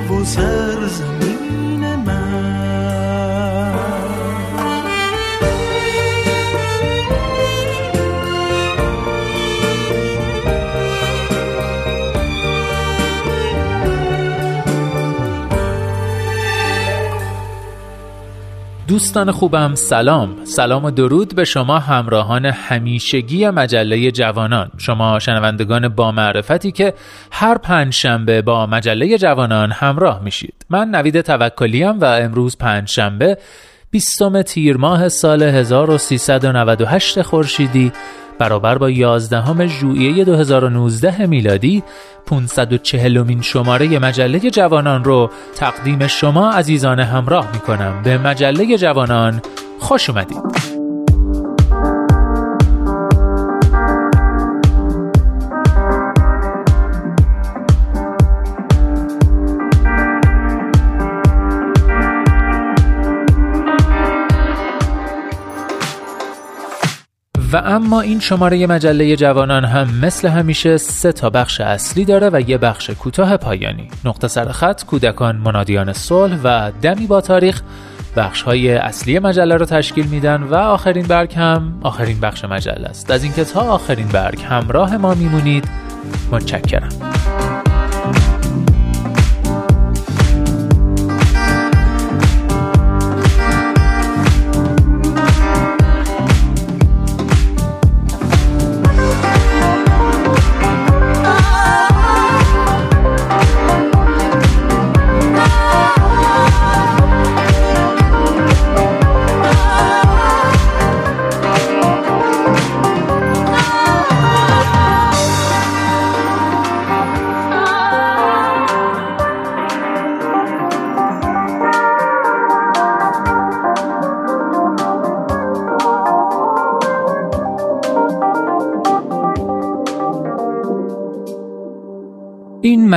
novos a amigos. دوستان خوبم سلام. سلام و درود به شما همراهان همیشگی مجله جوانان. شما شنوندگان با معرفتی که هر پنج شنبه با مجله جوانان همراه میشید. من نوید توکلیم و امروز پنج شنبه بیستم تیر ماه سال 1398 خورشیدی برابر با 11 ژوئیه 2019 میلادی 540 مین شماره مجله جوانان رو تقدیم شما عزیزان همراه می کنم به مجله جوانان خوش اومدید. و اما این شماره مجله جوانان هم مثل همیشه سه تا بخش اصلی داره و یه بخش کوتاه پایانی. نقطه سر خط کودکان منادیان صلح و دمی با تاریخ. بخش های اصلی مجله رو تشکیل میدن و آخرین برگ هم آخرین بخش مجله است. از اینکه تا آخرین برگ همراه ما میمونید متشکرم.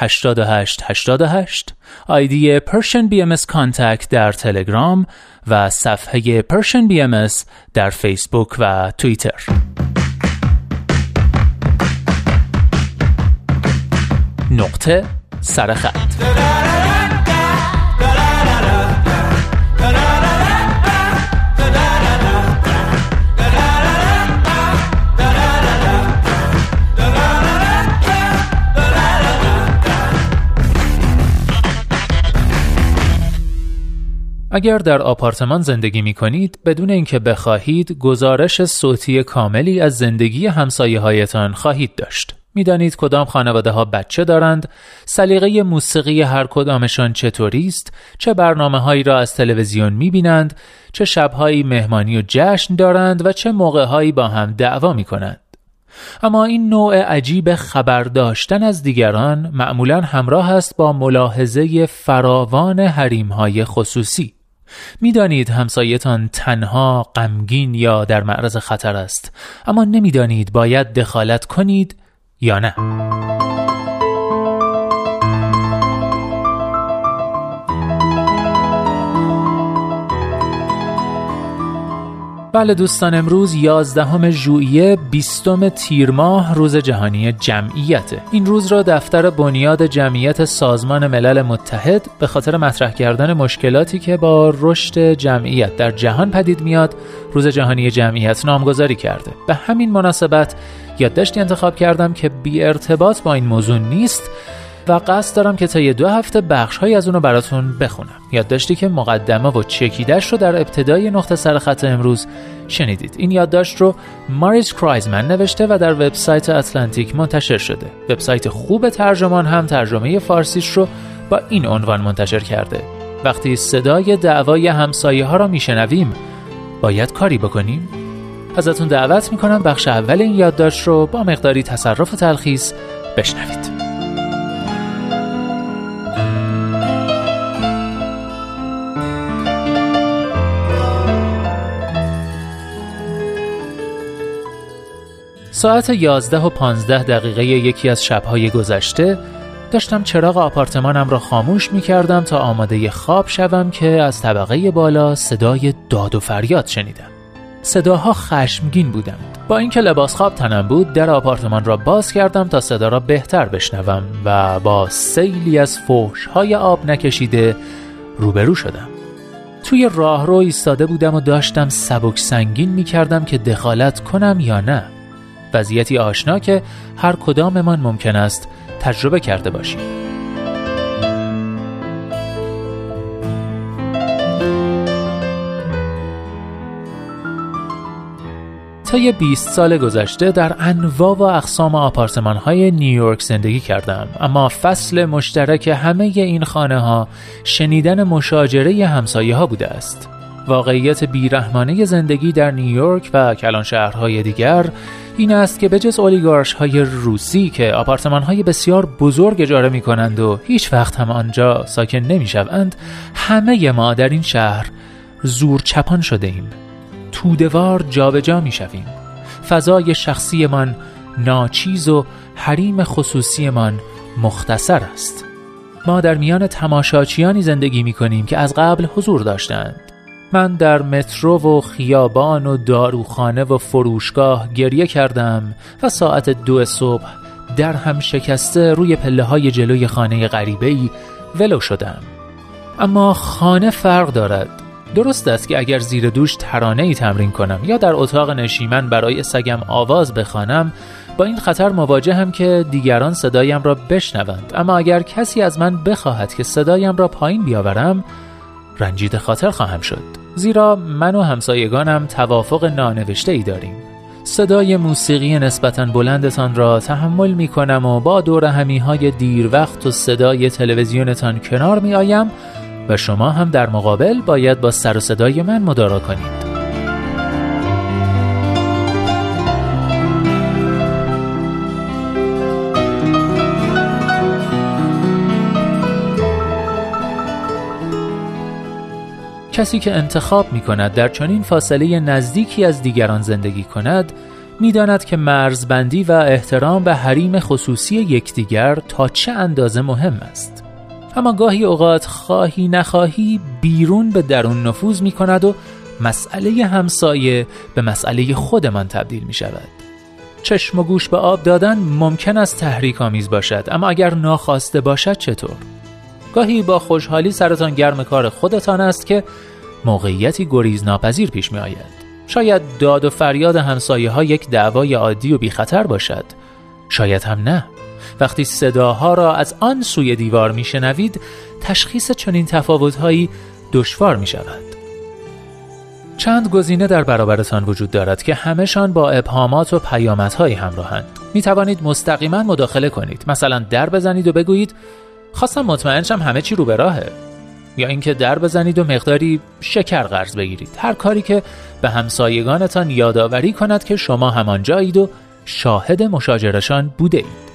88 88 آیدی پرشن بی ام در تلگرام و صفحه پرشن بی ام در فیسبوک و توییتر. نقطه سرخط اگر در آپارتمان زندگی می کنید بدون اینکه بخواهید گزارش صوتی کاملی از زندگی همسایه هایتان خواهید داشت. می‌دانید کدام خانواده ها بچه دارند، سلیقه موسیقی هر کدامشان چطوری است، چه برنامه هایی را از تلویزیون می بینند، چه شبهایی مهمانی و جشن دارند و چه موقعهایی با هم دعوا می کنند. اما این نوع عجیب خبر داشتن از دیگران معمولا همراه است با ملاحظه فراوان های خصوصی. می‌دانید همسایتان تنها غمگین یا در معرض خطر است اما نمی‌دانید باید دخالت کنید یا نه. بله دوستان امروز 11 ژوئیه 20 تیر ماه روز جهانی جمعیته. این روز را دفتر بنیاد جمعیت سازمان ملل متحد به خاطر مطرح کردن مشکلاتی که با رشد جمعیت در جهان پدید میاد روز جهانی جمعیت نامگذاری کرده. به همین مناسبت یادداشتی انتخاب کردم که بی ارتباط با این موضوع نیست. و قصد دارم که تا یه دو هفته بخش از اونو براتون بخونم. یادداشتی که مقدمه و چکیدش رو در ابتدای نقطه سر خط امروز شنیدید. این یادداشت رو ماریس کرایزمن نوشته و در وبسایت اتلانتیک منتشر شده. وبسایت خوب ترجمان هم ترجمه فارسیش رو با این عنوان منتشر کرده. وقتی صدای دعوای همسایه ها را میشنویم باید کاری بکنیم؟ ازتون دعوت می‌کنم بخش اول این یادداشت رو با مقداری تصرف و تلخیص بشنوید. ساعت 11 و 15 دقیقه یکی از شبهای گذشته داشتم چراغ آپارتمانم را خاموش می کردم تا آماده خواب شوم که از طبقه بالا صدای داد و فریاد شنیدم. صداها خشمگین بودند. با اینکه لباس خواب تنم بود در آپارتمان را باز کردم تا صدا را بهتر بشنوم و با سیلی از فوش های آب نکشیده روبرو شدم. توی راهرو ایستاده بودم و داشتم سبک سنگین می کردم که دخالت کنم یا نه. وضعیتی آشنا که هر کداممان ممکن است تجربه کرده باشیم. طی 20 سال گذشته در انواع و اقسام آپارتمان های نیویورک زندگی کردم اما فصل مشترک همه این خانه ها شنیدن مشاجره همسایه ها بوده است. واقعیت بیرحمانه زندگی در نیویورک و کلان شهرهای دیگر این است که به جز اولیگارش های روسی که آپارتمان های بسیار بزرگ اجاره می کنند و هیچ وقت هم آنجا ساکن نمی شوند همه ما در این شهر زور چپان شده ایم تودوار جابجا می شویم فضای شخصیمان ناچیز و حریم خصوصیمان مختصر است. ما در میان تماشاچیانی زندگی می کنیم که از قبل حضور داشتند من در مترو و خیابان و داروخانه و فروشگاه گریه کردم و ساعت دو صبح در هم شکسته روی پله های جلوی خانه غریبه ای ولو شدم. اما خانه فرق دارد. درست است که اگر زیر دوش ترانه ای تمرین کنم یا در اتاق نشیمن برای سگم آواز بخوانم با این خطر مواجهم که دیگران صدایم را بشنوند. اما اگر کسی از من بخواهد که صدایم را پایین بیاورم رنجید خاطر خواهم شد. زیرا من و همسایگانم توافق نانوشته ای داریم. صدای موسیقی نسبتا بلندتان را تحمل می کنم و با دور همی های دیر وقت و صدای تلویزیونتان کنار می آیم و شما هم در مقابل باید با سر و صدای من مدارا کنید. کسی که انتخاب می کند در چنین فاصله نزدیکی از دیگران زندگی کند می‌داند که مرزبندی و احترام به حریم خصوصی یکدیگر تا چه اندازه مهم است اما گاهی اوقات خواهی نخواهی بیرون به درون نفوذ می کند و مسئله همسایه به مسئله خودمان تبدیل می شود چشم و گوش به آب دادن ممکن است تحریک آمیز باشد اما اگر ناخواسته باشد چطور؟ گاهی با خوشحالی سرتان گرم کار خودتان است که موقعیتی گریز ناپذیر پیش می آید. شاید داد و فریاد همسایه ها یک دعوای عادی و بی خطر باشد. شاید هم نه. وقتی صداها را از آن سوی دیوار می شنوید تشخیص چنین تفاوتهایی دشوار می شود. چند گزینه در برابرتان وجود دارد که همهشان با ابهامات و پیامدهایی همراهند. می توانید مستقیما مداخله کنید. مثلا در بزنید و بگویید خواستم مطمئن شم همه چی رو به راهه. یا اینکه در بزنید و مقداری شکر قرض بگیرید. هر کاری که به همسایگانتان یادآوری کند که شما همانجایید و شاهد مشاجرشان بوده اید.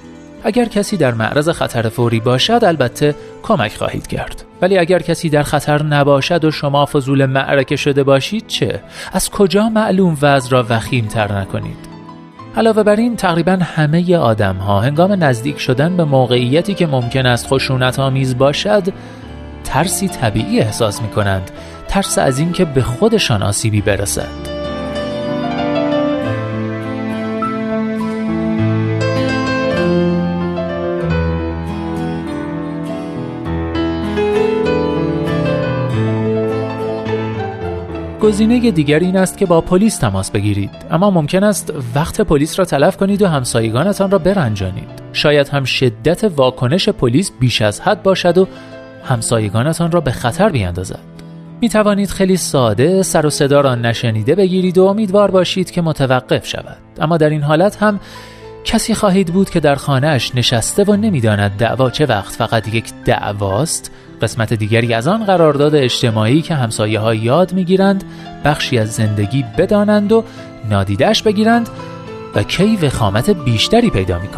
اگر کسی در معرض خطر فوری باشد البته کمک خواهید کرد ولی اگر کسی در خطر نباشد و شما فضول معرکه شده باشید چه از کجا معلوم وضع را وخیم تر نکنید علاوه بر این تقریبا همه آدم ها هنگام نزدیک شدن به موقعیتی که ممکن است خشونت آمیز باشد ترسی طبیعی احساس می کنند ترس از اینکه به خودشان آسیبی برسد. گزینه دیگر این است که با پلیس تماس بگیرید. اما ممکن است وقت پلیس را تلف کنید و همسایگانتان را برنجانید شاید هم شدت واکنش پلیس بیش از حد باشد و همسایگانتان را به خطر بیاندازد. می توانید خیلی ساده سر و صدا را نشنیده بگیرید و امیدوار باشید که متوقف شود. اما در این حالت هم کسی خواهید بود که در خانهاش نشسته و نمی‌داند دعوا چه وقت فقط یک دعواست؟ قسمت دیگری از آن قرارداد اجتماعی که همسایه ها یاد می‌گیرند بخشی از زندگی بدانند و نادیدش بگیرند و کی وخامت بیشتری پیدا می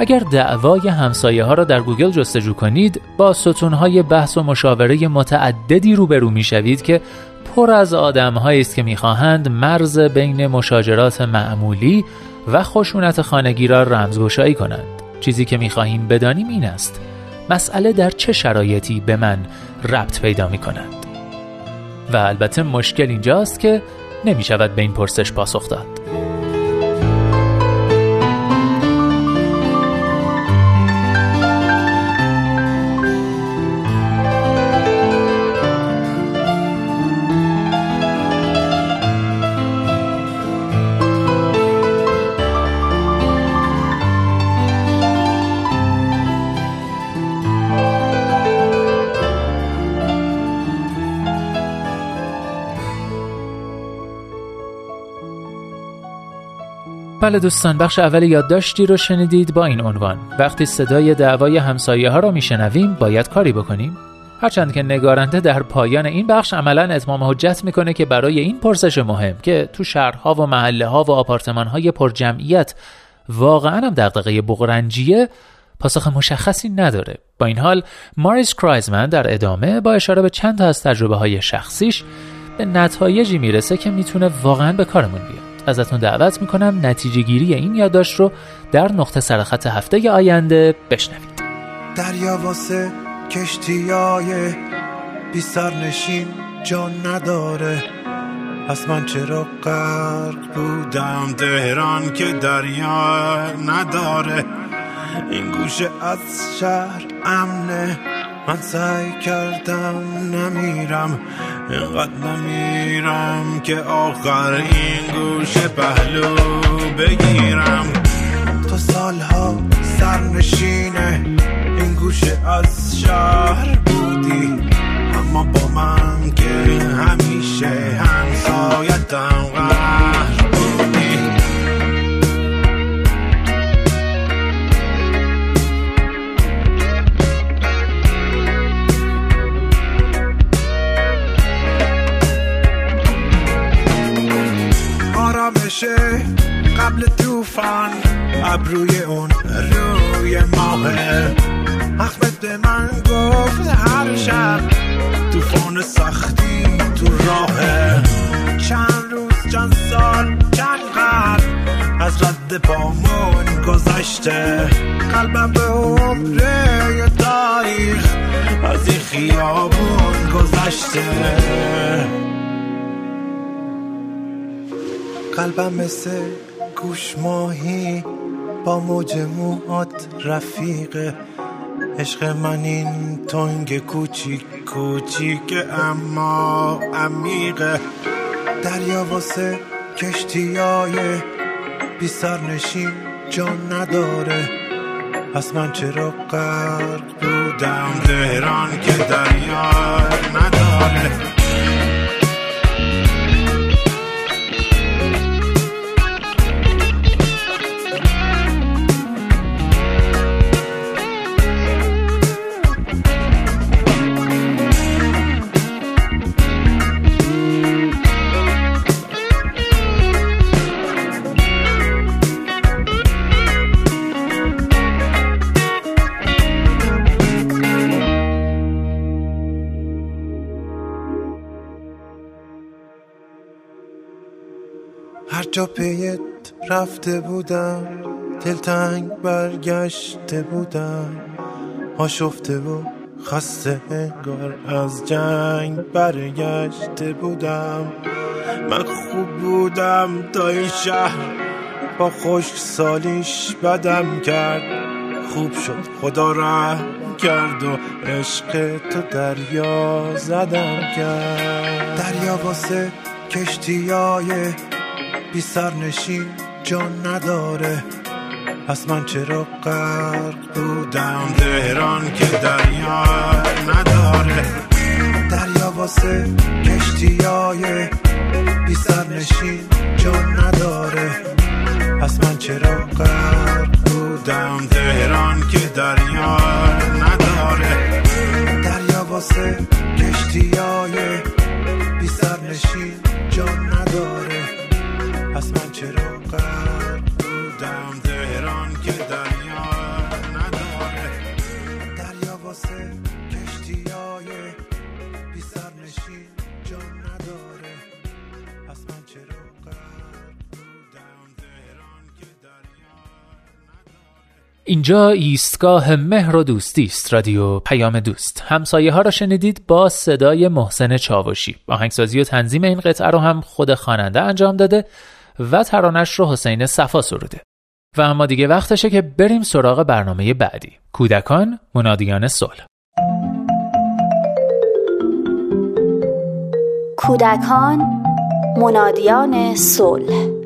اگر دعوای همسایه ها را در گوگل جستجو کنید با ستون های بحث و مشاوره متعددی روبرو می شوید که پر از آدم است که می‌خواهند مرز بین مشاجرات معمولی و خشونت خانگی را رمزگشایی کنند. چیزی که می‌خواهیم بدانیم این است مسئله در چه شرایطی به من ربط پیدا می کند و البته مشکل اینجاست که نمی شود به این پرسش پاسخ داد. بله دوستان بخش اول یادداشتی رو شنیدید با این عنوان. وقتی صدای دعوای همسایه ها را میشنویم باید کاری بکنیم. هرچند که نگارنده در پایان این بخش عملا اتمام حجت می‌کنه که برای این پرسش مهم که تو شهرها و محله ها و آپارتمان های پر جمعیت واقعا هم دغدغه بغرنجیه پاسخ مشخصی نداره. با این حال ماریس کرایزمن در ادامه با اشاره به چند تا از تجربه های شخصیش به نتایجی می‌رسه که می‌تونه واقعا به کارمون بیاد. ازتون دعوت می‌کنم نتیجه گیری این یادداشت رو در نقطه سرخط هفته آینده بشنوید. دریا واسه کشتیای بی سرنشین جان نداره. پس من چرا غرق بودم؟ تهران که دریا نداره. این گوشه از شهر امنه. من سعی کردم نمیرم اینقدر نمیرم که آخر این گوش پهلو بگیرم. تو سالها سرنشینه این گوشه از شهر بودی اما با من که همیشه همسایتم قهر. بشه قبل توفان ابروی اون روی ماهه. احمد من گفت هر شب توفان سختی تو راهه. چند روز چند سال چند قرد از رد پامون گذشته. قلبم به عمره تاریخ از این خیابون گذشته. قلبم مثل گوش ماهی با موج موهات رفیقه عشق من این تنگ کوچیک کوچیک اما عمیقه دریا واسه کشتیای بی سرنشین جان نداره. پس من چرا غرق بودم؟ دهران که دریا نداره. پیت رفته بودم دلتنگ برگشته بودم. آشفته و خسته انگار از جنگ برگشته بودم. من خوب بودم تا این شهر با خشک سالیش بدم کرد. خوب شد خدا رحم کرد و عشق تو دریا زدم کرد. دریا واسه کشتیای بی سرنشین جان نداره. پس من چرا غرق بودم؟ دهران که دریا نداره. دریا واسه کشتیای بی سرنشین جان نداره. پس من چرا غرق بودم؟ دهران که دریا نداره. دریا واسه کشتیای بی سرنشین جان نداره. پس من چرا غرق بودم؟ دهران که دریا نداره. دریا واسه کشتیای بی سرنشین جان نداره. پس من چرا اینجا ایستگاه مهر و دوستی است رادیو پیام دوست. همسایه ها را شنیدید با صدای محسن چاوشی. آهنگسازی و تنظیم این قطعه رو هم خود خواننده انجام داده. و ترانش رو حسین صفا سروده. و اما دیگه وقتشه که بریم سراغ برنامه بعدی. کودکان منادیان صلح. کودکان منادیان صلح.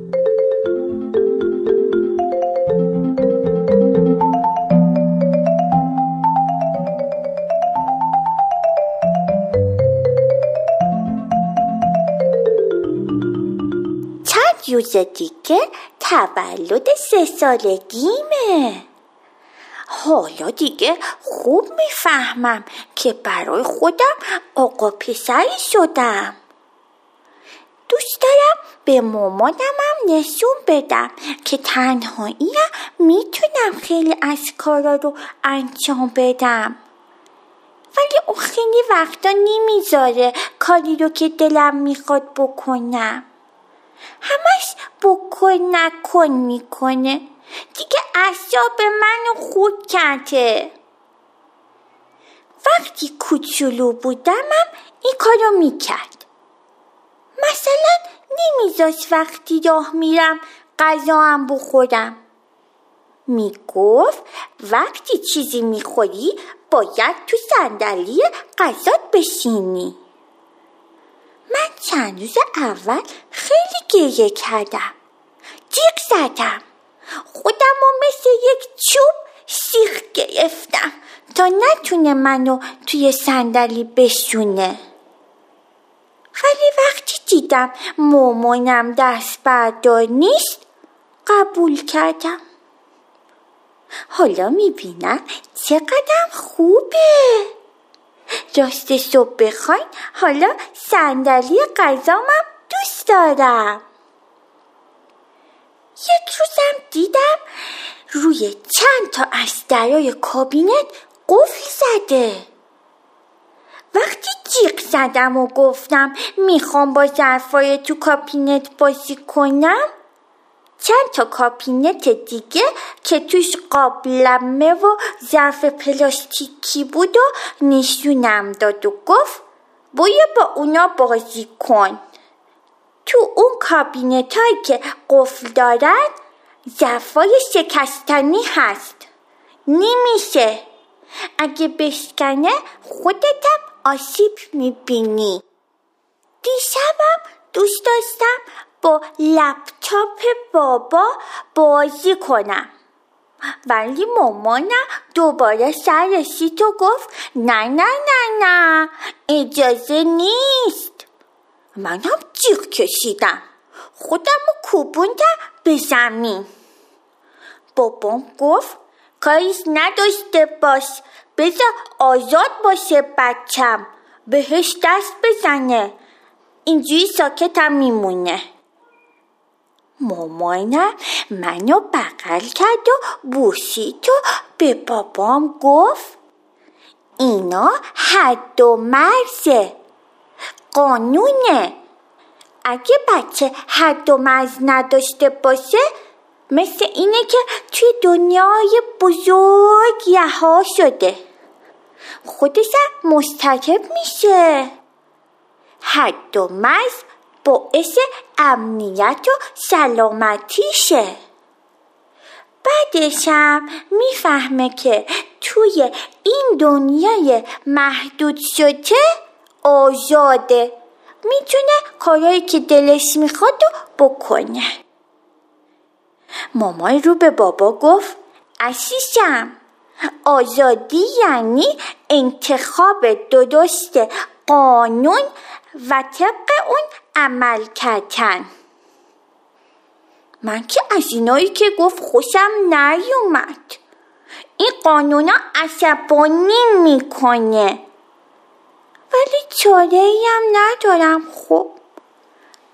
روز دیگه تولد سه سالگیمه. حالا دیگه خوب می‌فهمم که برای خودم آقا پسری شدم. دوست دارم به مامانمم نشون بدم که تنهایی می‌تونم خیلی از کارا رو انجام بدم. ولی اون خیلی وقتا نمی‌ذاره کاری رو که دلم می‌خواد بکنم. همش بکن نکن می‌کنه. دیگه اعصاب منو خود کرده. وقتی کوچولو بودمم این کارو می‌کرد. مثلا نمیذاش وقتی راه میرم غذام بخورم. می‌گفت وقتی چیزی می‌خوری باید تو صندلی غذات بشینی. چند روز اول خیلی گریه کردم. جیغ زدم. خودم رو مثل یک چوب سیخ گرفتم تا نتونه منو توی صندلی بشونه. ولی وقتی دیدم مامانم دست بردار نیست قبول کردم. حالا می‌بینم چقدر خوبه. راست صبح بخواین حالا صندلی غذامم دوست دارم. یک روزم دیدم روی چند تا از درای کابینت قفل زده. وقتی جیغ زدم و گفتم می‌خوام با ظرفای تو کابینت بازی کنم چند تا کابینت دیگه که توش قابلمه و ظرف پلاستیکی بود و نشونم داد و گفت باید با اونا بازی کن. تو اون کابینت هایی که قفل دارن ظرفای شکستنی هست. نمیشه. اگه بشکنه خودتم آسیب می‌بینی. دیشبم دوست داشتم با لپتاپ بابا بازی کنم. ولی مامانم دوباره سر رسید و گفت نه نه نه نه اجازه نیست. منم جیغ کشیدم. خودم کوبوندم به زمین. بابام گفت کاریش نداشته باش بذار آزاد باشه بچم. بهش دست بزنه. اینجوری ساکتم میمونه. مامانم منو بغل کرد و بوسید و به بابام گفت اینا حد و مرزه قانونه. اگه بچه حد و مرز نداشته باشه مثل اینه که توی دنیای بزرگ یها شده. خودش مستکب میشه. حد و مرز باعث امنیت و سلامتیشه. بعدشم می‌فهمه که توی این دنیای محدود شده آزاده. می‌تونه کارهایی که دلش می‌خواد و بکنه. مامان رو به بابا گفت عزیزم آزادی یعنی انتخاب درست قانون و طبق اون عمل کردن. من که از اینایی که گفت خوشم نیومد. این قانونا عصبانی می‌کنه. ولی چاره هم ندارم خب.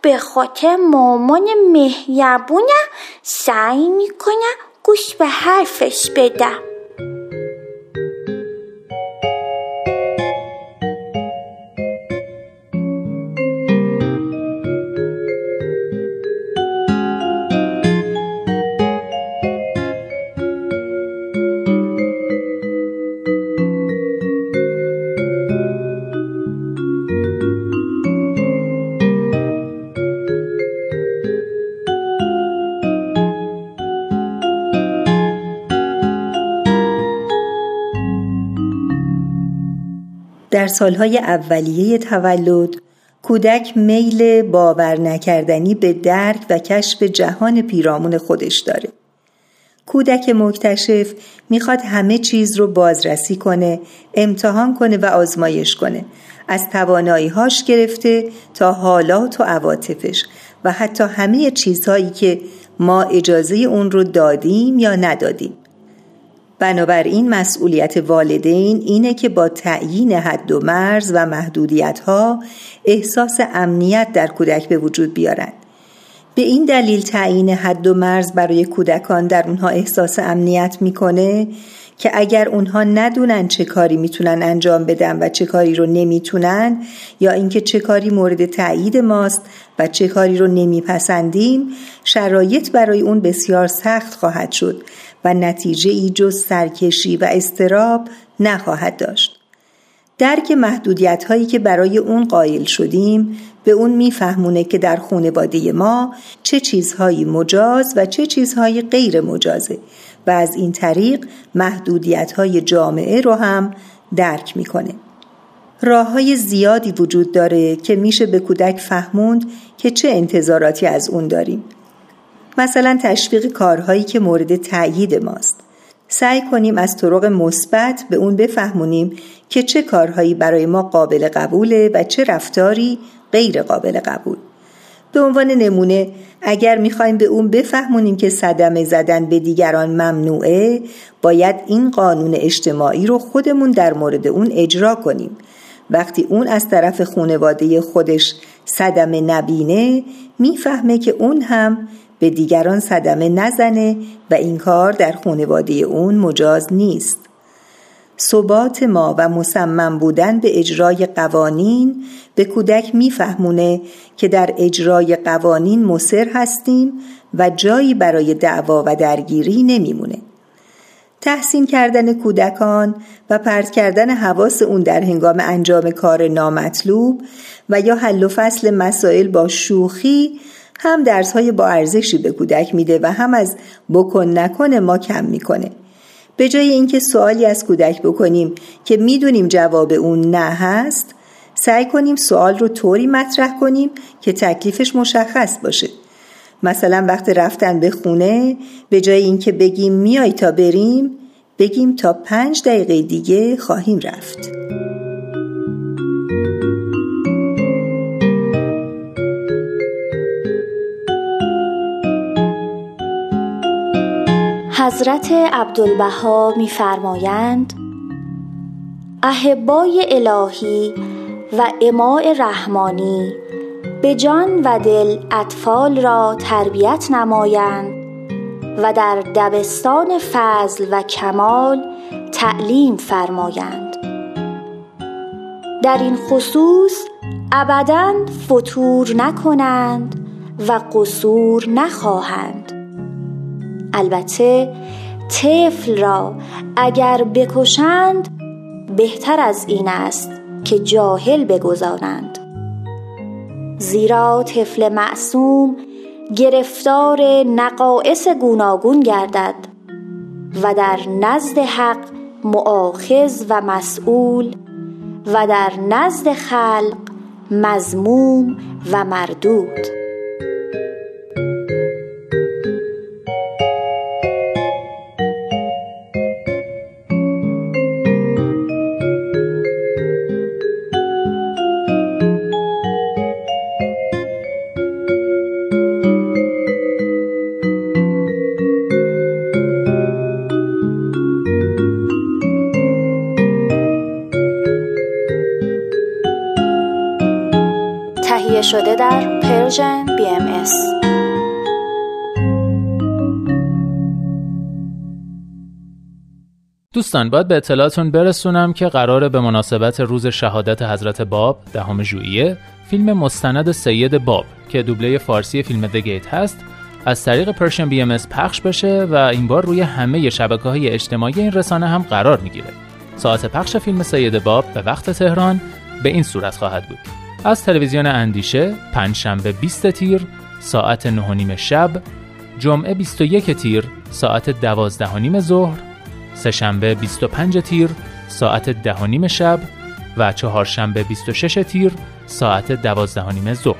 به خاطر مامان مهربونم سعی می‌کنم گوش به حرفش بدم. در سالهای اولیه تولد کودک میل باور نکردنی به درک و کشف جهان پیرامون خودش داره. کودک مکتشف می‌خواد همه چیز رو بازرسی کنه امتحان کنه و آزمایش کنه. از هاش گرفته تا حالات و عواطفش و حتی همه چیزهایی که ما اجازه اون رو دادیم یا ندادیم. بنابراین مسئولیت والدین اینه که با تعیین حد و مرز و محدودیت ها احساس امنیت در کودک به وجود بیارند. به این دلیل تعیین حد و مرز برای کودکان در اونها احساس امنیت می‌کنه که اگر اونها ندونن چه کاری می‌تونن انجام بدن و چه کاری رو نمی‌تونن یا اینکه چه کاری مورد تایید ماست و چه کاری رو نمیپسندیم شرایط برای اون بسیار سخت خواهد شد و نتیجه ای جز سرکشی و استراب نخواهد داشت درک محدودیت هایی که برای اون قائل شدیم به اون میفهمونه که در خانواده ما چه چیزهایی مجاز و چه چیزهایی غیر مجازه و از این طریق محدودیت های جامعه رو هم درک می‌کنه. راه های زیادی وجود داره که میشه به کودک فهموند که چه انتظاراتی از اون داریم. مثلا تشویق کارهایی که مورد تأیید ماست. سعی کنیم از طرق مثبت به اون بفهمونیم که چه کارهایی برای ما قابل قبوله و چه رفتاری غیر قابل قبول. به عنوان نمونه اگر می‌خوایم به اون بفهمونیم که صدمه زدن به دیگران ممنوعه باید این قانون اجتماعی رو خودمون در مورد اون اجرا کنیم وقتی اون از طرف خونواده خودش صدمه نبینه می‌فهمه که اون هم به دیگران صدمه نزنه و این کار در خونواده اون مجاز نیست ثبات ما و مصمم بودن به اجرای قوانین به کودک میفهمونه که در اجرای قوانین مصر هستیم و جایی برای دعوا و درگیری نمیمونه. تحسین کردن کودکان و پرت کردن حواس اون در هنگام انجام کار نامطلوب و یا حل و فصل مسائل با شوخی هم درسهای با ارزشی به کودک میده و هم از بکن نکن ما کم می‌کنه. به جای اینکه سوالی از کودک بکنیم که می‌دونیم جواب اون نه هست سعی کنیم سوال رو طوری مطرح کنیم که تکلیفش مشخص باشه مثلا وقت رفتن به خونه به جای اینکه بگیم میای تا بریم بگیم تا پنج دقیقه دیگه خواهیم رفت. حضرت عبدالبها میفرمایند احبای الهی و اماع رحمانی به جان و دل اطفال را تربیت نمایند و در دبستان فضل و کمال تعلیم فرمایند. در این خصوص ابدا فتور نکنند و قصور نخواهند. البته طفل را اگر بکشند بهتر از این است که جاهل بگذارند. زیرا طفل معصوم گرفتار نقائص گوناگون گردد و در نزد حق معاخذ و مسئول و در نزد خلق مزموم و مردود. دوستان باید به اطلاعاتون برسونم که قراره به مناسبت روز شهادت حضرت باب دهم ژوئیه فیلم مستند سید باب که دوبله فارسی فیلم دگیت هست از طریق پرشن بی ام پخش بشه و این بار روی همه شبکه های اجتماعی این رسانه هم قرار می‌گیره. ساعت پخش فیلم سید باب به وقت تهران به این صورت خواهد بود. از تلویزیون اندیشه پنجشنبه 20 تیر ساعت 9 شب جمعه 21 تیر ساعت 12 نیم ظهر سهشنبه 25 تیر ساعت 10 نیم شب و چهارشنبه 26 تیر ساعت 12 نیم ظهر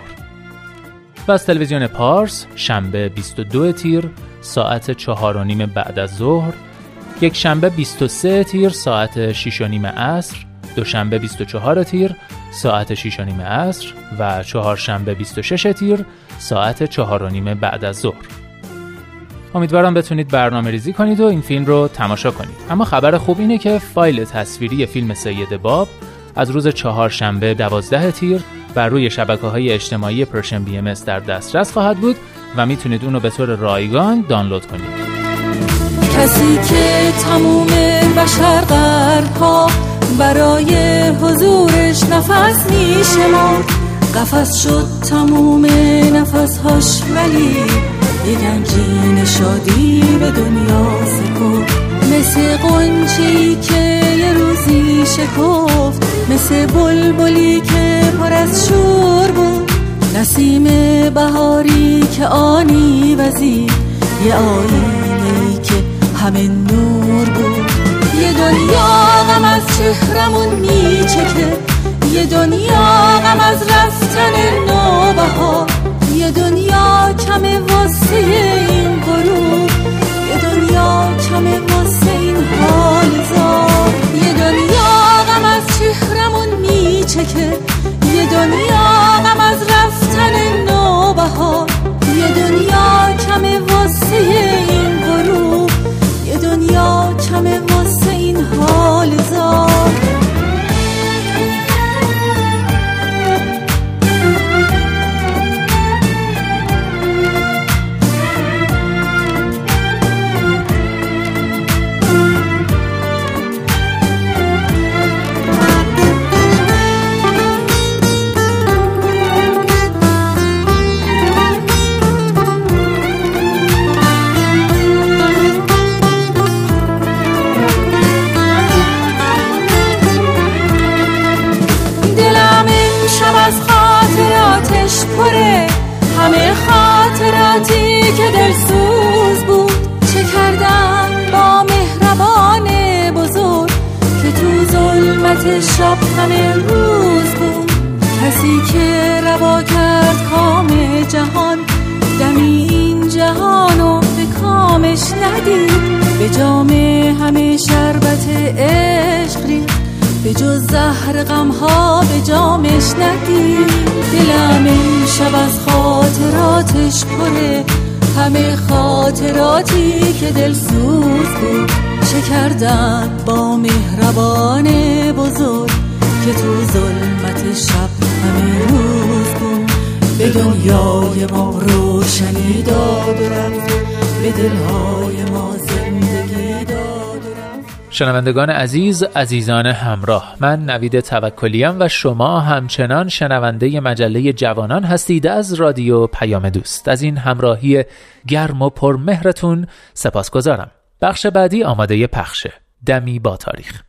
و از تلویزیون پارس شنبه 22 تیر ساعت 4 نیم بعد از ظهر یک شنبه 23 تیر ساعت 6 نیم عصر دوشنبه 24 تیر ساعت 6 نیم عصر و چهارشنبه 26 تیر ساعت 4 نیم بعد از ظهر. امیدوارم بتونید برنامه ریزی کنید و این فیلم رو تماشا کنید. اما خبر خوب اینه که فایل تصویری فیلم سید باب از روز چهارشنبه 12 تیر بر روی شبکه های اجتماعی پرشن بی ام در دسترس خواهد بود و می‌تونید اونو به طور رایگان دانلود کنید. کسی که تموم بشر قرها برای حضورش نفس میشمرد قفس شد تموم نفسهاش ولی یه گنجین شادی به دنیا سپرد. مثل قنچی که یه روزی شکفت. مثل بلبلی که پر از شور بود. نسیم بهاری که آنی وزید. یه آینه که همه نور بود. یه دنیا غم از چهرمون میچکه. یه دنیا غم از رفتن نوبه ها یه دنیا کم واسه این غروب یه دنیا کم واسه این حال زار. یه دنیا غم از چهرمون میچکه. یه دنیا غم از شب همه روز بود. کسی که روا کرد کام جهان دمی جهانو به کامش ندید. به جام همه شربت عشق به جز زهر غمها به جامش ندید. دلم شب از خاطراتش پره همه خاطراتی که دل سوز بود. چه کردن با مهربان بزرگ که تو ظلمت شب همه روز بود به دنیای ما روشنی داد و رفت به دلهای ما زندگی داد شنوندگان عزیز عزیزان همراه من نوید توکلیم و شما همچنان شنونده مجله جوانان هستید از رادیو پیام دوست. از این همراهی گرم و پرمهرتون سپاس گذارم بخش بعدی آماده پخشه دمی با تاریخ.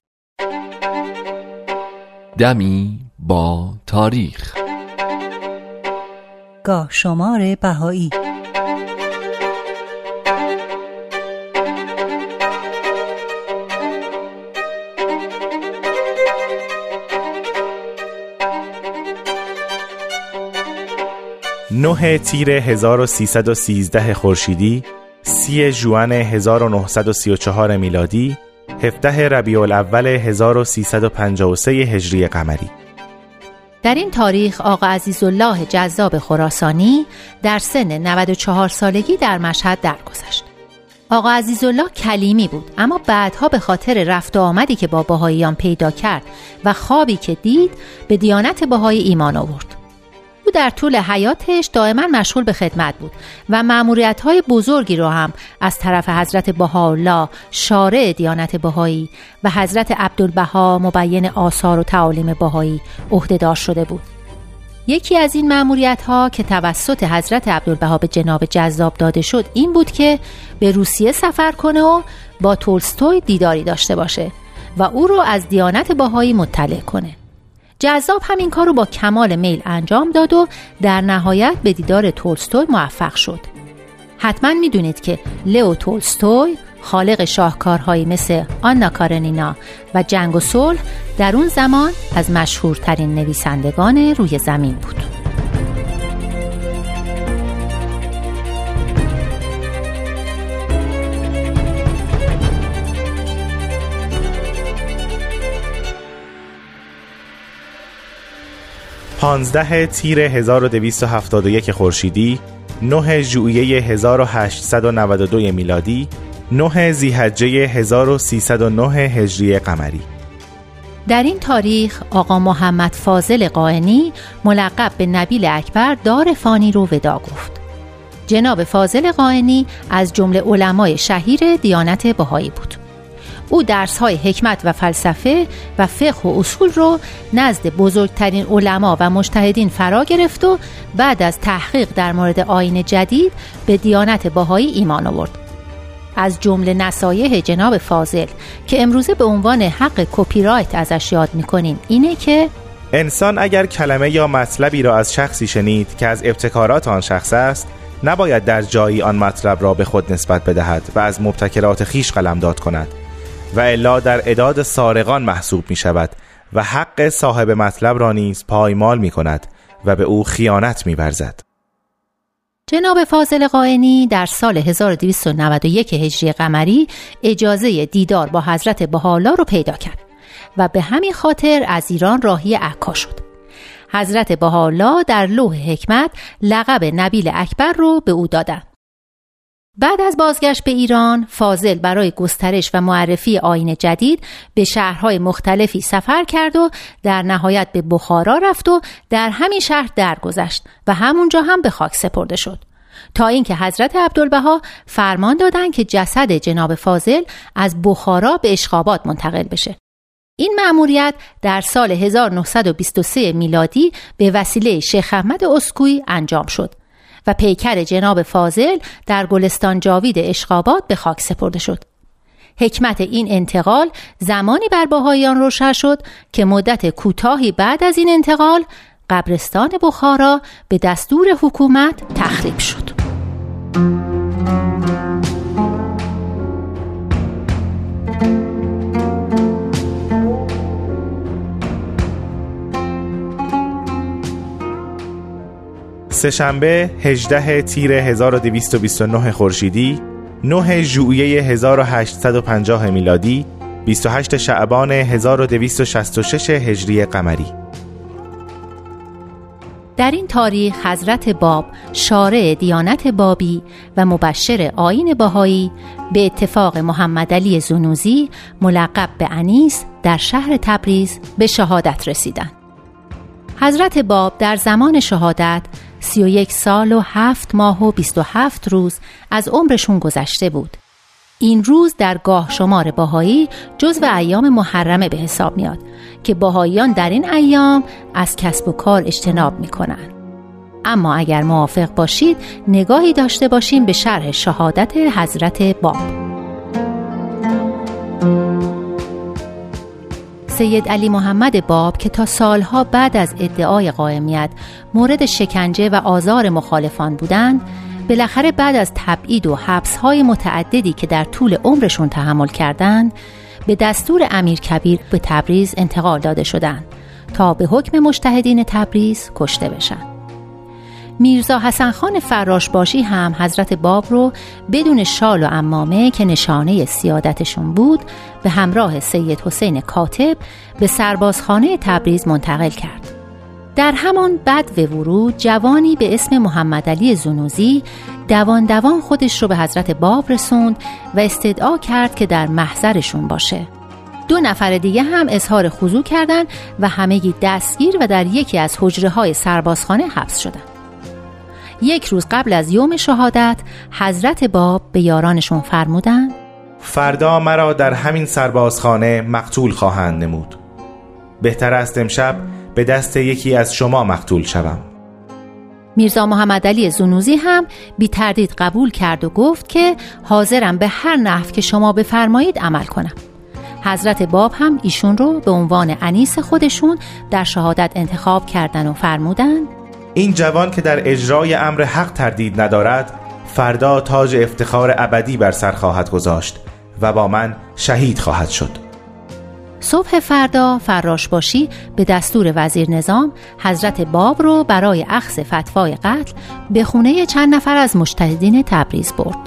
دمی با تاریخ. گاه شمار بهایی. نه تیر 1313 خورشیدی سی جوان 1934 میلادی 17 ربیع الاول 1353 هجری قمری در این تاریخ آقا عزیزالله جذاب خراسانی در سن 94 سالگی در مشهد درگذشت. آقا عزیزالله کلیمی بود اما بعدها به خاطر رفت و آمدی که با بهاییان پیدا کرد و خوابی که دید به دیانت بهایی ایمان آورد. او در طول حیاتش دائما مشغول به خدمت بود و معمولیت های بزرگی را هم از طرف حضرت بهاءالله شارع دیانت بهایی و حضرت عبدالبها مبین آثار و تعالیم بهایی عهدهدار شده بود. یکی از این معمولیت ها که توسط حضرت عبدالبها به جناب جذاب داده شد این بود که به روسیه سفر کنه و با تولستوی دیداری داشته باشه و او رو از دیانت باهایی مطلع کنه. جذاب همین کار رو با کمال میل انجام داد و در نهایت به دیدار تولستوی موفق شد. حتما می‌دونید که لئو تولستوی خالق شاهکارهایی مثل آنا کارنینا و جنگ و صلح در اون زمان از مشهورترین نویسندگان روی زمین بود. 15 تیر 1271 خورشیدی 9 ژوئیه 1892 میلادی 9 زیحجه 1309 هجری قمری. در این تاریخ آقا محمد فاضل قائنی ملقب به نبیل اکبر دار فانی رو ودا گفت. جناب فاضل قائنی از جمله علمای شهیر دیانت بهایی بود. او درس های حکمت و فلسفه و فقه و اصول رو نزد بزرگترین علما و مجتهدین فرا گرفت و بعد از تحقیق در مورد آین جدید به دیانت باهایی ایمان آورد. از جمله نصایح جناب فاضل که امروزه به عنوان حق کپی رایت ازش یاد می‌کنیم اینه که انسان اگر کلمه یا مطلبی را از شخصی شنید که از ابتکارات آن شخص است نباید در جایی آن مطلب را به خود نسبت بدهد و از مبتکرات خیش قلمداد کند. و الا در اداد سارقان محسوب می شود و حق صاحب مطلب را نیز پایمال می کند و به او خیانت می برزد. جناب فاضل قائنی در سال 1291 هجری قمری اجازه دیدار با حضرت بهاءالله رو پیدا کرد و به همین خاطر از ایران راهی عکا شد. حضرت بهاءالله در لوح حکمت لقب نبیل اکبر رو به او دادند. بعد از بازگشت به ایران فاضل برای گسترش و معرفی آین جدید به شهرهای مختلفی سفر کرد و در نهایت به بخارا رفت و در همین شهر درگذشت و همونجا هم به خاک سپرده شد. تا اینکه حضرت عبدالبها فرمان دادند که جسد جناب فاضل از بخارا به اشخابات منتقل بشه. این مأموریت در سال 1923 میلادی به وسیله شیخ احمد اسکوی انجام شد. و پیکر جناب فاضل در گلستان جاوید اشقابات به خاک سپرده شد. حکمت این انتقال زمانی بر باهایان روشن شد که مدت کوتاهی بعد از این انتقال قبرستان بخارا به دستور حکومت تخریب شد. سهشنبه 18 تیر 1229 خورشیدی 9 ژوئیه 1850 میلادی 28 شعبان 1266 هجری قمری در این تاریخ حضرت باب شارع دیانت بابی و مبشر آین باهایی به اتفاق محمد علی زنوزی ملقب به انیس در شهر تبریز به شهادت رسیدند. حضرت باب در زمان شهادت 31 سال و 7 ماه و 27 روز از عمرشون گذشته بود. این روز در گاه شمار باهایی جزو ایام محرمه به حساب میاد که باهاییان در این ایام از کسب و کار اجتناب می‌کنن اما اگر موافق باشید نگاهی داشته باشیم به شرح شهادت حضرت باب سید علی محمد باب که تا سالها بعد از ادعای قائمیت مورد شکنجه و آزار مخالفان بودند بالاخره بعد از تبعید و حبسهای متعددی که در طول عمرشون تحمل کردند به دستور امیر کبیر به تبریز انتقال داده شدند تا به حکم مشتهدین تبریز کشته بشن. میرزا حسن خان فراش باشی هم حضرت باب رو بدون شال و امامه که نشانه سیادتشون بود به همراه سید حسین کاتب به سربازخانه تبریز منتقل کرد در همان بد و ورود جوانی به اسم محمد علی زنوزی دوان دوان خودش رو به حضرت باب رسوند و استدعا کرد که در محضرشون باشه دو نفر دیگه هم اظهار خضوع کردند و همگی دستگیر و در یکی از حجره های سربازخانه حبس شدند. یک روز قبل از یوم شهادت حضرت باب به یارانشون فرمودند فردا مرا در همین سربازخانه مقتول خواهند نمود. بهتر است امشب به دست یکی از شما مقتول شوم. میرزا محمد علی زنوزی هم بی تردید قبول کرد و گفت که حاضرم به هر نحو که شما بفرمایید عمل کنم. حضرت باب هم ایشون رو به عنوان انیس خودشون در شهادت انتخاب کردن و فرمودند این جوان که در اجرای امر حق تردید ندارد فردا تاج افتخار ابدی بر سر خواهد گذاشت و با من شهید خواهد شد. صبح فردا فراش باشی به دستور وزیر نظام حضرت باب رو برای اخذ فتوای قتل به خونه چند نفر از مجتهدین تبریز برد.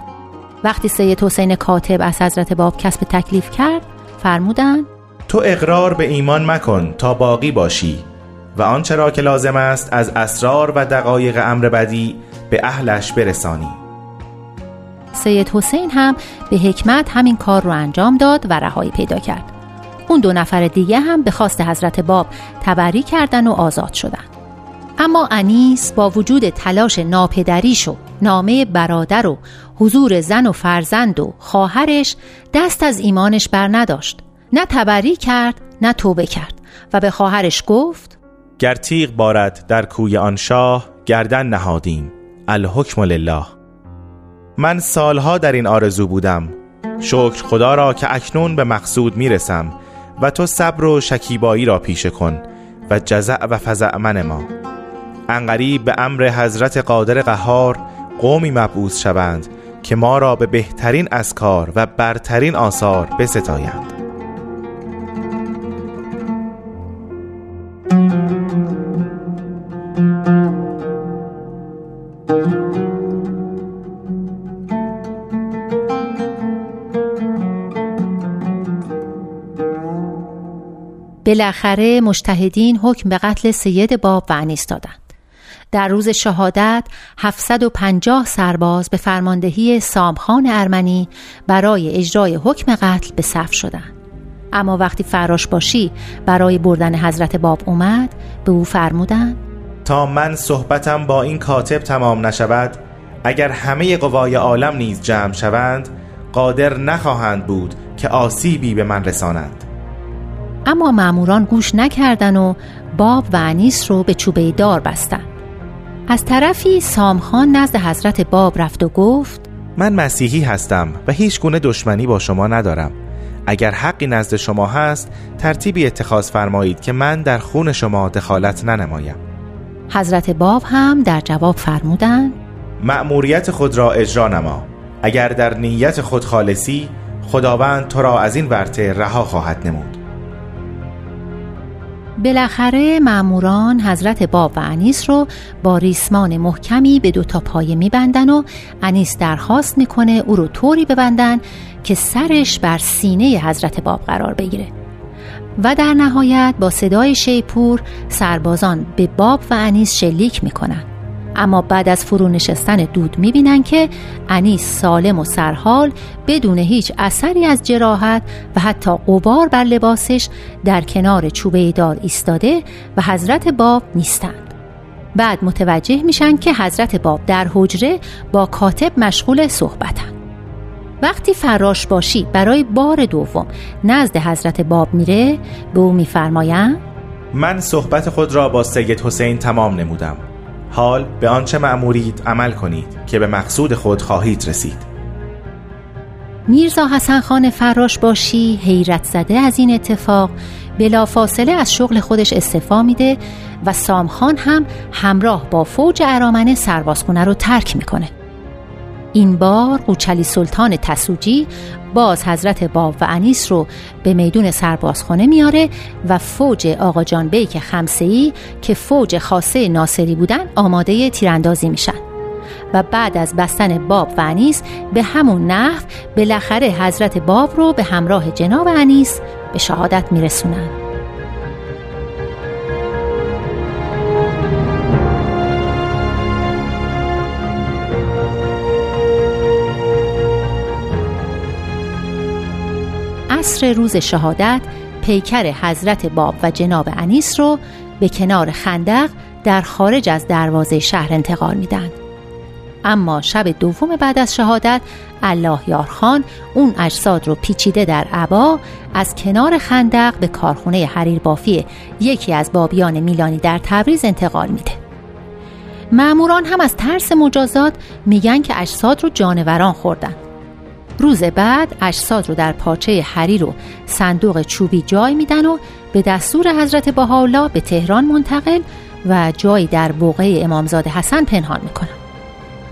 وقتی سید حسین کاتب از حضرت باب کسب تکلیف کرد فرمودند تو اقرار به ایمان مکن تا باقی باشی. و آنچه را که لازم است از اسرار و دقایق امر بدی به اهلش برسانی. سید حسین هم به حکمت همین کار رو انجام داد و رهایی پیدا کرد. اون دو نفر دیگه هم به خواست حضرت باب تبری کردن و آزاد شدن. اما انیس با وجود تلاش ناپدریش و نامه برادر و حضور زن و فرزند و خواهرش دست از ایمانش بر نداشت نه تبری کرد نه توبه کرد و به خواهرش گفت گر تیغ بارد در کوی آن شاه گردن نهادیم. الحکم لله. من سالها در این آرزو بودم. شکر خدا را که اکنون به مقصود می‌رسم و تو صبر و شکیبایی را پیشه کن و جزع و فزع من ما. انقریب به امر حضرت قادر قهار قومی مبعوث شوند که ما را به بهترین اسکار و برترین آثار بستایند. بالاخره مشتهدین حکم به قتل سید باب و انیس دادند. در روز شهادت 750 سرباز به فرماندهی سامخان ارمنی برای اجرای حکم قتل به صف شدند. اما وقتی فراش باشی برای بردن حضرت باب اومد به او فرمودند تا من صحبتم با این کاتب تمام نشود اگر همه قوای عالم نیز جمع شوند قادر نخواهند بود که آسیبی به من رسانند. اما معموران گوش نکردن و باب و انیس رو به چوبه دار بستن. از طرفی سامخان نزد حضرت باب رفت و گفت من مسیحی هستم و هیچ گونه دشمنی با شما ندارم. اگر حقی نزد شما هست ترتیبی اتخاذ فرمایید که من در خون شما دخالت ننمایم. حضرت باب هم در جواب فرمودند مأموریت خود را اجرا نما. اگر در نیت خود خالصی خداوند تو را از این ورطه رها خواهد نمود. بالاخره معموران حضرت باب و انیس رو با ریسمان محکمی به دوتا پایه میبندن و انیس درخواست می‌کنه او رو طوری ببندن که سرش بر سینه حضرت باب قرار بگیره. و در نهایت با صدای شیپور سربازان به باب و انیس شلیک می‌کنن. اما بعد از فرو نشستن دود می‌بینن که انیس سالم و سرحال بدون هیچ اثری از جراحت و حتی قبار بر لباسش در کنار چوبه دار ایستاده و حضرت باب نیستند. بعد متوجه میشن که حضرت باب در حجره با کاتب مشغول صحبتن. وقتی فراش باشی برای بار دوم نزد حضرت باب میره به او میفرمایند من صحبت خود را با سید حسین تمام نمودم. حال به آنچه معمورید عمل کنید که به مقصود خود خواهید رسید. میرزا حسن خان فراش باشی حیرت زده از این اتفاق بلافاصله از شغل خودش استفا میده و سامخان هم همراه با فوج ارامنه سربازخونه رو ترک می‌کنه. این بار قوچلی سلطان تسوجی باز حضرت باب و انیس رو به میدون سربازخانه میاره و فوج آقا جان بیک خمسهی که فوج خاصه ناصری بودن آماده تیراندازی میشن. و بعد از بستن باب و انیس به همون نحو بالاخره حضرت باب رو به همراه جناب انیس به شهادت میرسونن. عصر روز شهادت پیکر حضرت باب و جناب انیس رو به کنار خندق در خارج از دروازه شهر انتقال میدن. اما شب دوم بعد از شهادت الله یارخان اون اجساد رو پیچیده در عبا از کنار خندق به کارخونه حریر بافی یکی از بابیان میلانی در تبریز انتقال میده. معموران هم از ترس مجازات میگن که اجساد رو جانوران خوردن. روز بعد اجساد رو در پارچه حریر و صندوق چوبی جای میدن و به دستور حضرت بهاءالله به تهران منتقل و جایی در بوقه امامزاده حسن پنهان می‌کنن.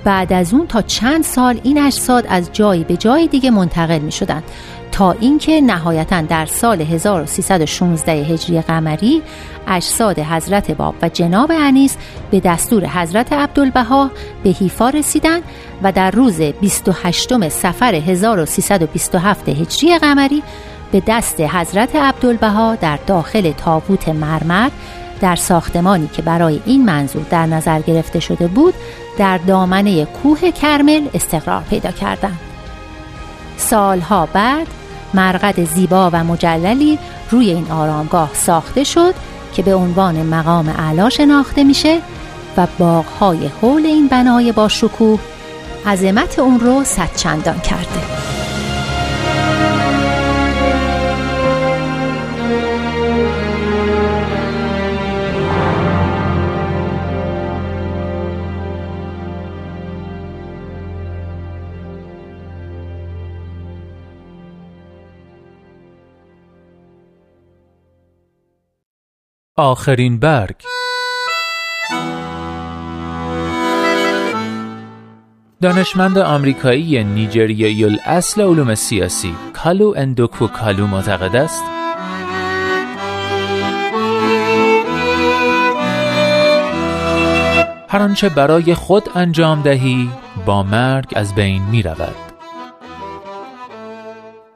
بعد از اون تا چند سال این اجساد از جایی به جای دیگه منتقل می شدن تا اینکه نهایتا در سال 1316 هجری قمری اجساد حضرت باب و جناب انیس به دستور حضرت عبدالبها به حیفا رسیدن و در روز 28 سفر 1327 هجری قمری به دست حضرت عبدالبها در داخل تابوت مرمر در ساختمانی که برای این منظور در نظر گرفته شده بود در دامنه کوه کرمل استقرار پیدا کردند. سالها بعد مرقد زیبا و مجللی روی این آرامگاه ساخته شد که به عنوان مقام اعلا شناخته میشه و باغهای حول این بنای با شکوه عظمت اون رو صد چندان کرده. آخرین برگ. دانشمند آمریکایی نیجریایی الاصل علوم سیاسی کالو اندوکو کالو معتقد است. هر آنچه برای خود انجام دهی با مرگ از بین می رود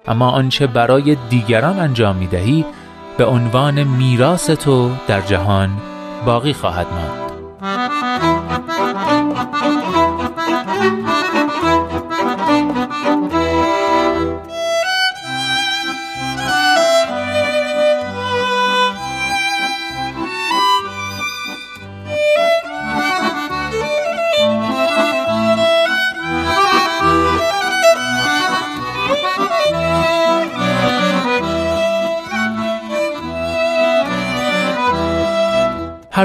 اما آنچه برای دیگران انجام می دهی به عنوان میراث تو در جهان باقی خواهد ماند.